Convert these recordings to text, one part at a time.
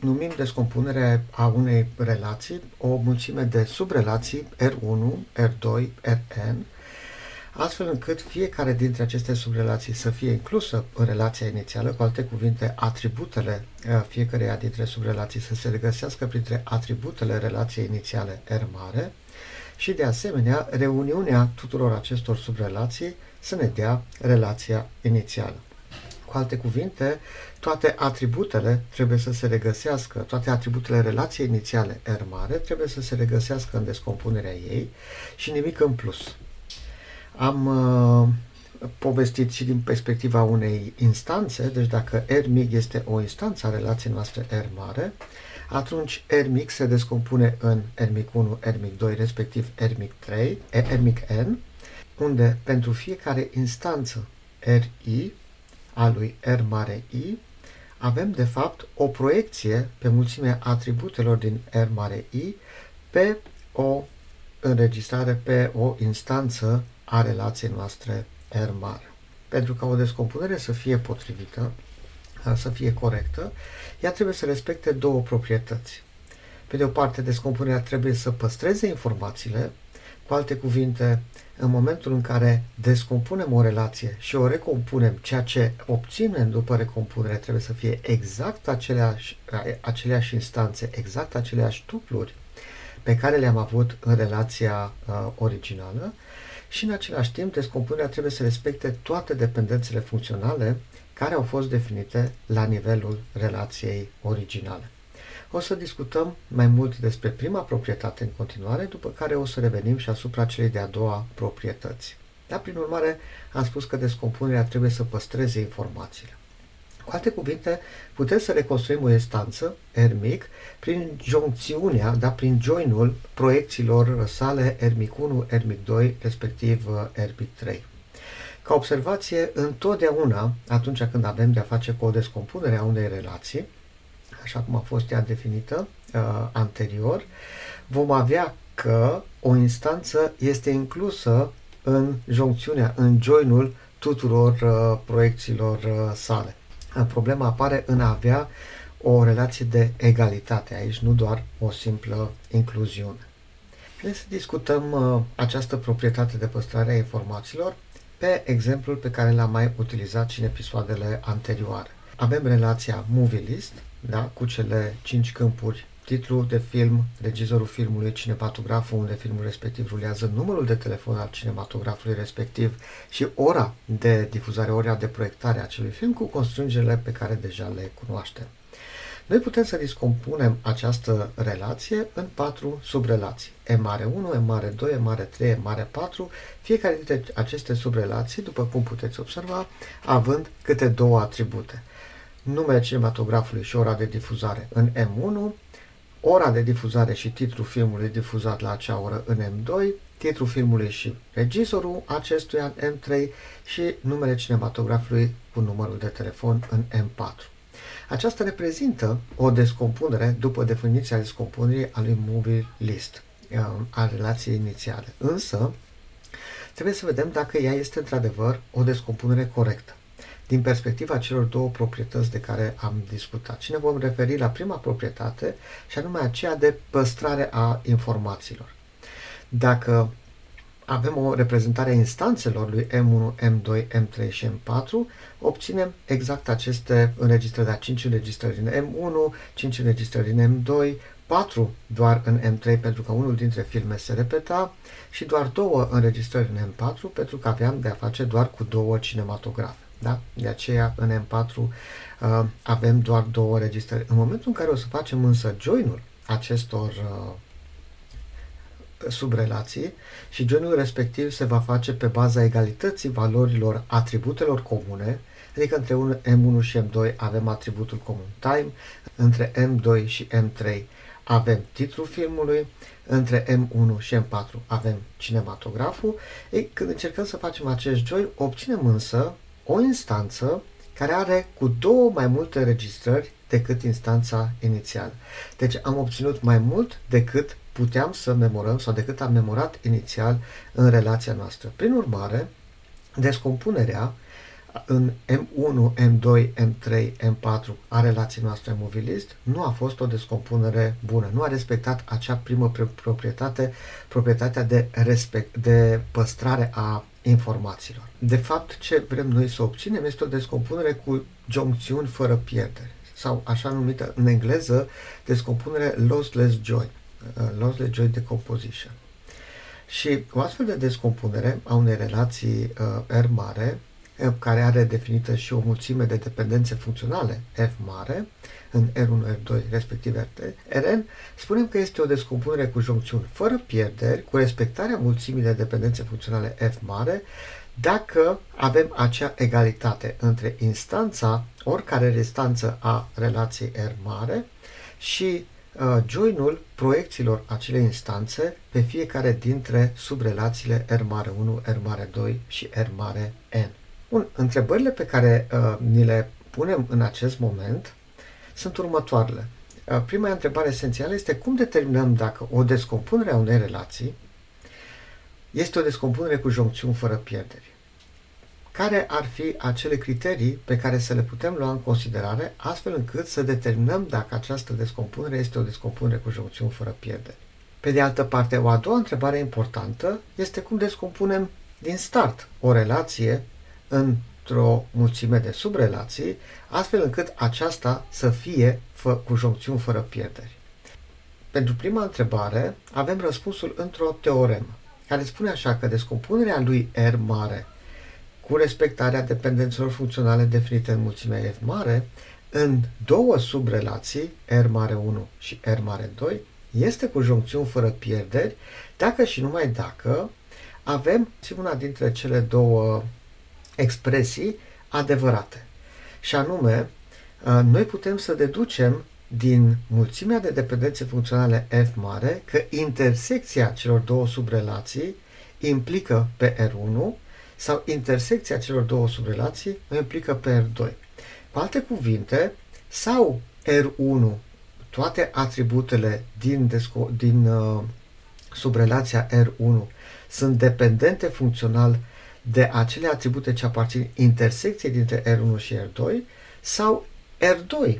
Numim descompunerea a unei relații o mulțime de subrelații R1, R2, Rn, astfel încât fiecare dintre aceste subrelații să fie inclusă în relația inițială, cu alte cuvinte, atributele uh, fiecăreia dintre subrelații să se regăsească printre atributele relației inițiale R mare și, de asemenea, reuniunea tuturor acestor subrelații să ne dea relația inițială. Cu alte cuvinte, toate atributele trebuie să se regăsească, toate atributele relației inițiale R mare trebuie să se regăsească în descompunerea ei și nimic în plus. Am uh, povestit și din perspectiva unei instanțe, deci dacă R mic este o instanță a relației noastre R mare, atunci R mic se descompune în R mic 1, R mic 2, respectiv R mic 3, R mic N, unde pentru fiecare instanță RI a lui R mare I, avem de fapt o proiecție pe mulțimea atributelor din R mare I pe o înregistrare, pe o instanță a relației noastre R mare. Pentru ca o descompunere să fie potrivită, să fie corectă, ea trebuie să respecte două proprietăți. Pe de o parte, descompunerea trebuie să păstreze informațiile, cu alte cuvinte, în momentul în care descompunem o relație și o recompunem, ceea ce obținem după recompunere trebuie să fie exact aceleași, aceleași instanțe, exact aceleași tupluri pe care le-am avut în relația uh, originală și în același timp descompunerea trebuie să respecte toate dependențele funcționale care au fost definite la nivelul relației originale. O să discutăm mai mult despre prima proprietate în continuare, după care o să revenim și asupra celei de-a doua proprietăți. Dar, prin urmare, am spus că descompunerea trebuie să păstreze informațiile. Cu alte cuvinte, putem să reconstruim o instanță, R mic, prin joncțiunea, da, prin joinul proiecțiilor sale R mic 1, R mic 2, respectiv R mic 3. Ca observație, întotdeauna, atunci când avem de-a face cu o descompunere a unei relații, așa cum a fost ea definită uh, anterior, vom avea că o instanță este inclusă în joncțiunea, în joinul tuturor uh, proiecțiilor uh, sale. Problema apare în a avea o relație de egalitate aici, nu doar o simplă incluziune. Haideți să discutăm uh, această proprietate de păstrare a informațiilor pe exemplul pe care l-am mai utilizat și în episoadele anterioare. Avem relația movie list, da, cu cele cinci câmpuri, titlul de film, regizorul filmului, cinematograful unde filmul respectiv rulează, numărul de telefon al cinematografului respectiv și ora de difuzare, ora de proiectare a acelui film cu constrângerile pe care deja le cunoaștem. Noi putem să discompunem această relație în patru subrelații. E mare 1, E mare 2, E mare 3, E mare 4, fiecare dintre aceste subrelații, după cum puteți observa, având câte două atribute numele cinematografului și ora de difuzare în M1, ora de difuzare și titlul filmului difuzat la acea oră în M2, titlul filmului și regizorul acestuia în M3 și numele cinematografului cu numărul de telefon în M4. Aceasta reprezintă o descompunere după definiția descompunerii a lui movie list, uh, a relației inițiale. Însă, trebuie să vedem dacă ea este într-adevăr o descompunere corectă din perspectiva celor două proprietăți de care am discutat. Și ne vom referi la prima proprietate și anume aceea de păstrare a informațiilor. Dacă avem o reprezentare a instanțelor lui M1, M2, M3 și M4, obținem exact aceste înregistrări, da, 5 înregistrări în M1, 5 înregistrări în M2, 4 doar în M3 pentru că unul dintre filme se repeta și doar două înregistrări în M4 pentru că aveam de a face doar cu două cinematografe. Da? De aceea în M4 uh, avem doar două registrări. În momentul în care o să facem însă joinul acestor uh, subrelații și joinul respectiv se va face pe baza egalității valorilor atributelor comune, adică între M1 și M2 avem atributul comun time, între M2 și M3 avem titlul filmului, între M1 și M4 avem cinematograful. Ei, când încercăm să facem acest join, obținem însă o instanță care are cu două mai multe registrări decât instanța inițială. Deci am obținut mai mult decât puteam să memorăm sau decât am memorat inițial în relația noastră. Prin urmare, descompunerea în M1, M2, M3, M4 a relației noastre movilist nu a fost o descompunere bună. Nu a respectat acea primă proprietate, proprietatea de, respect, de păstrare a informațiilor. De fapt, ce vrem noi să obținem este o descompunere cu joncțiuni fără pierdere sau așa numită în engleză descompunere lossless join, uh, lossless join decomposition. Și o astfel de descompunere a unei relații uh, R mare care are definită și o mulțime de dependențe funcționale F mare, în R1, R2, respectiv RT, Rn, spunem că este o descompunere cu joncțiuni fără pierderi, cu respectarea mulțimii de dependențe funcționale F mare, dacă avem acea egalitate între instanța, oricare restanță a relației R mare și uh, joinul proiecțiilor acelei instanțe pe fiecare dintre subrelațiile R mare 1, R mare 2 și R mare N. Bun, întrebările pe care uh, ni le punem în acest moment sunt următoarele. Uh, prima întrebare esențială este cum determinăm dacă o descompunere a unei relații este o descompunere cu joncțiuni fără pierderi. Care ar fi acele criterii pe care să le putem lua în considerare astfel încât să determinăm dacă această descompunere este o descompunere cu joncțiuni fără pierderi? Pe de altă parte, o a doua întrebare importantă este cum descompunem din start o relație într-o mulțime de subrelații, astfel încât aceasta să fie fă, cu joncțiuni fără pierderi. Pentru prima întrebare avem răspunsul într-o teoremă, care spune așa că descompunerea lui R mare cu respectarea dependențelor funcționale definite în mulțimea F mare în două subrelații, R mare 1 și R mare 2, este cu joncțiuni fără pierderi, dacă și numai dacă avem una dintre cele două expresii adevărate. Și anume, uh, noi putem să deducem din mulțimea de dependențe funcționale F mare că intersecția celor două subrelații implică pe R1 sau intersecția celor două subrelații implică pe R2. Cu alte cuvinte, sau R1, toate atributele din, din uh, subrelația R1 sunt dependente funcțional de acele atribute ce aparțin intersecției dintre R1 și R2 sau R2.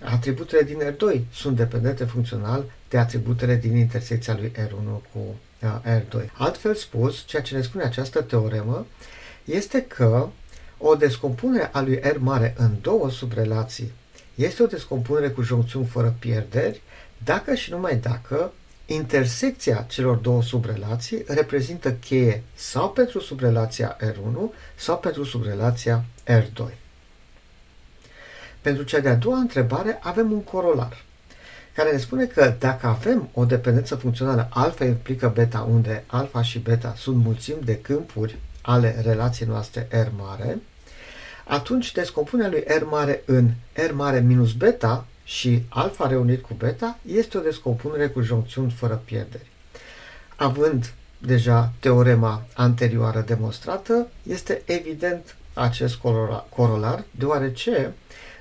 Atributele din R2 sunt dependente funcțional de atributele din intersecția lui R1 cu uh, R2. Altfel spus, ceea ce ne spune această teoremă este că o descompunere a lui R mare în două subrelații este o descompunere cu joncțiuni fără pierderi dacă și numai dacă intersecția celor două subrelații reprezintă cheie sau pentru subrelația R1 sau pentru subrelația R2. Pentru cea de-a doua întrebare avem un corolar care ne spune că dacă avem o dependență funcțională alfa implică beta unde alfa și beta sunt mulțimi de câmpuri ale relației noastre R mare, atunci descompunerea lui R mare în R mare minus beta și alfa reunit cu beta este o descompunere cu joncțiuni fără pierderi. Având deja teorema anterioară demonstrată, este evident acest corolar, deoarece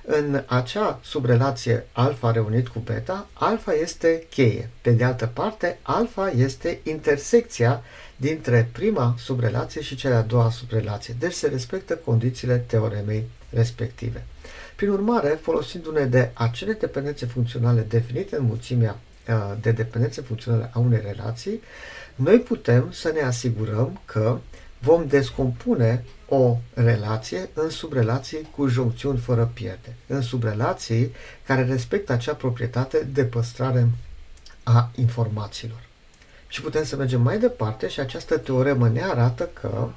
în acea subrelație alfa reunit cu beta, alfa este cheie. Pe de altă parte, alfa este intersecția dintre prima subrelație și cea de-a doua subrelație. Deci se respectă condițiile teoremei respective. Prin urmare, folosindu-ne de acele dependențe funcționale definite în mulțimea uh, de dependențe funcționale a unei relații, noi putem să ne asigurăm că vom descompune o relație în subrelații cu joncțiuni fără pierde, în subrelații care respectă acea proprietate de păstrare a informațiilor. Și putem să mergem mai departe și această teoremă ne arată că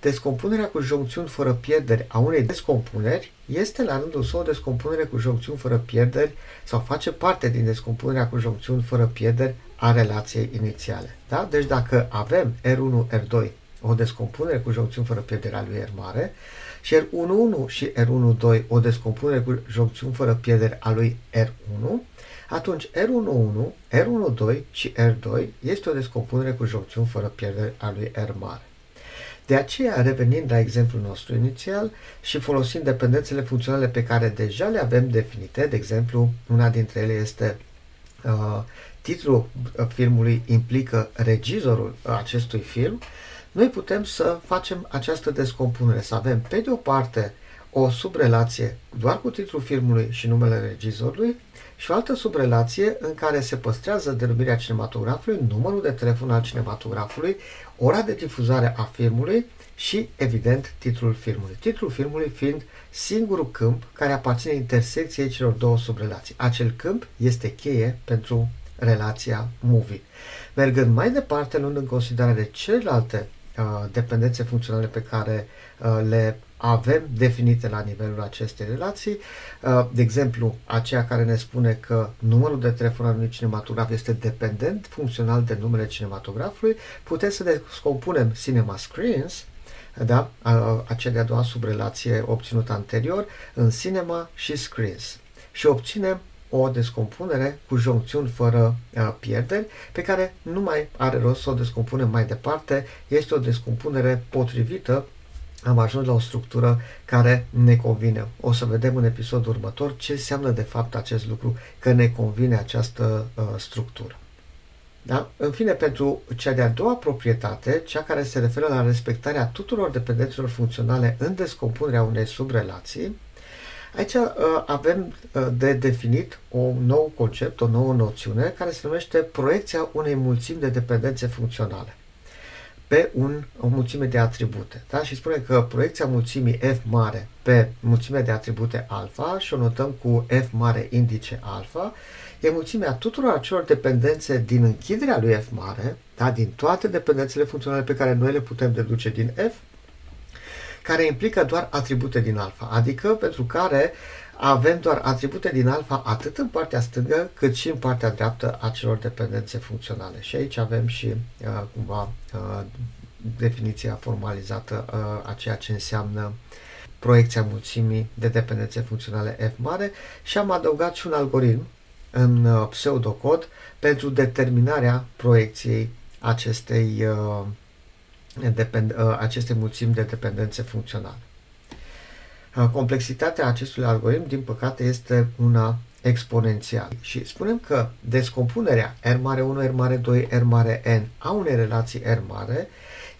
Descompunerea cu joncțiuni fără pierderi a unei descompuneri este la rândul său o descompunere cu joncțiuni fără pierderi sau face parte din descompunerea cu joncțiuni fără pierderi a relației inițiale. Da? Deci dacă avem R1, R2, o descompunere cu joncțiuni fără pierderi a lui R mare, și R11 și R12 o descompunere cu joncțiuni fără pierderi a lui R1, atunci R11, R12 și R2 este o descompunere cu joncțiuni fără pierdere a lui R mare. De aceea, revenind la exemplul nostru inițial și folosind dependențele funcționale pe care deja le avem definite, de exemplu, una dintre ele este uh, titlul filmului implică regizorul acestui film, noi putem să facem această descompunere, să avem pe de o parte o subrelație doar cu titlul filmului și numele regizorului și o altă subrelație în care se păstrează denumirea cinematografului, numărul de telefon al cinematografului, ora de difuzare a filmului și, evident, titlul filmului. Titlul filmului fiind singurul câmp care aparține intersecției celor două subrelații. Acel câmp este cheie pentru relația movie. Mergând mai departe, luând în considerare celelalte uh, dependențe funcționale pe care uh, le avem definite la nivelul acestei relații. Uh, de exemplu, aceea care ne spune că numărul de telefon al unui cinematograf este dependent funcțional de numele cinematografului, putem să descompunem Cinema Screens, da, acea de-a doua subrelație obținută anterior, în Cinema și Screens. Și obținem o descompunere cu joncțiuni fără uh, pierderi, pe care nu mai are rost să o descompunem mai departe. Este o descompunere potrivită am ajuns la o structură care ne convine. O să vedem în episodul următor ce înseamnă de fapt acest lucru, că ne convine această uh, structură. Da? În fine, pentru cea de-a doua proprietate, cea care se referă la respectarea tuturor dependențelor funcționale în descompunerea unei subrelații, aici uh, avem uh, de definit un nou concept, o nouă noțiune, care se numește proiecția unei mulțimi de dependențe funcționale pe un, o mulțime de atribute. Da? Și spune că proiecția mulțimii F mare pe mulțimea de atribute alfa și o notăm cu F mare indice alfa, e mulțimea tuturor acelor dependențe din închiderea lui F mare, da? din toate dependențele funcționale pe care noi le putem deduce din F, care implică doar atribute din alfa, adică pentru care avem doar atribute din alfa atât în partea stângă cât și în partea dreaptă a celor dependențe funcționale. Și aici avem și uh, cumva uh, definiția formalizată uh, a ceea ce înseamnă proiecția mulțimii de dependențe funcționale F mare și am adăugat și un algoritm în uh, pseudocod pentru determinarea proiecției acestei, uh, depend, uh, acestei mulțimi de dependențe funcționale. Complexitatea acestui algoritm, din păcate, este una exponențială. Și spunem că descompunerea R mare 1, R mare 2, R mare N a unei relații R mare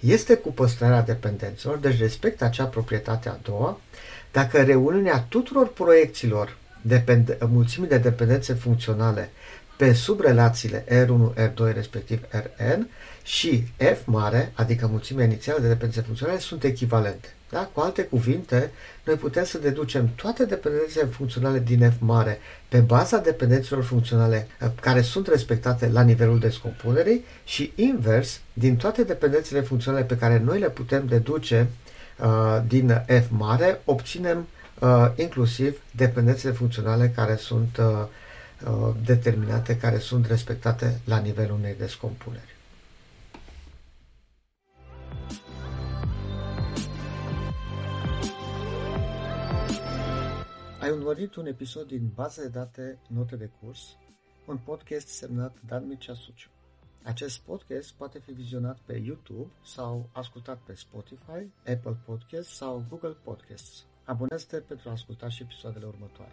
este cu păstrarea dependențelor, deci respectă acea proprietate a doua, dacă reuniunea tuturor proiecțiilor depend- mulțimii de dependențe funcționale pe subrelațiile R1, R2, respectiv Rn și F mare, adică mulțimea inițială de dependențe funcționale, sunt echivalente. Da? Cu alte cuvinte, noi putem să deducem toate dependențele funcționale din F mare pe baza dependențelor funcționale uh, care sunt respectate la nivelul descompunerii și invers, din toate dependențele funcționale pe care noi le putem deduce uh, din F mare, obținem uh, inclusiv dependențele funcționale care sunt uh, uh, determinate, care sunt respectate la nivelul unei descompuneri. Ai urmărit un episod din baza de date Note de curs, un podcast semnat Dan Mircea Suciu. Acest podcast poate fi vizionat pe YouTube sau ascultat pe Spotify, Apple Podcasts sau Google Podcasts. Abonează-te pentru a asculta și episoadele următoare.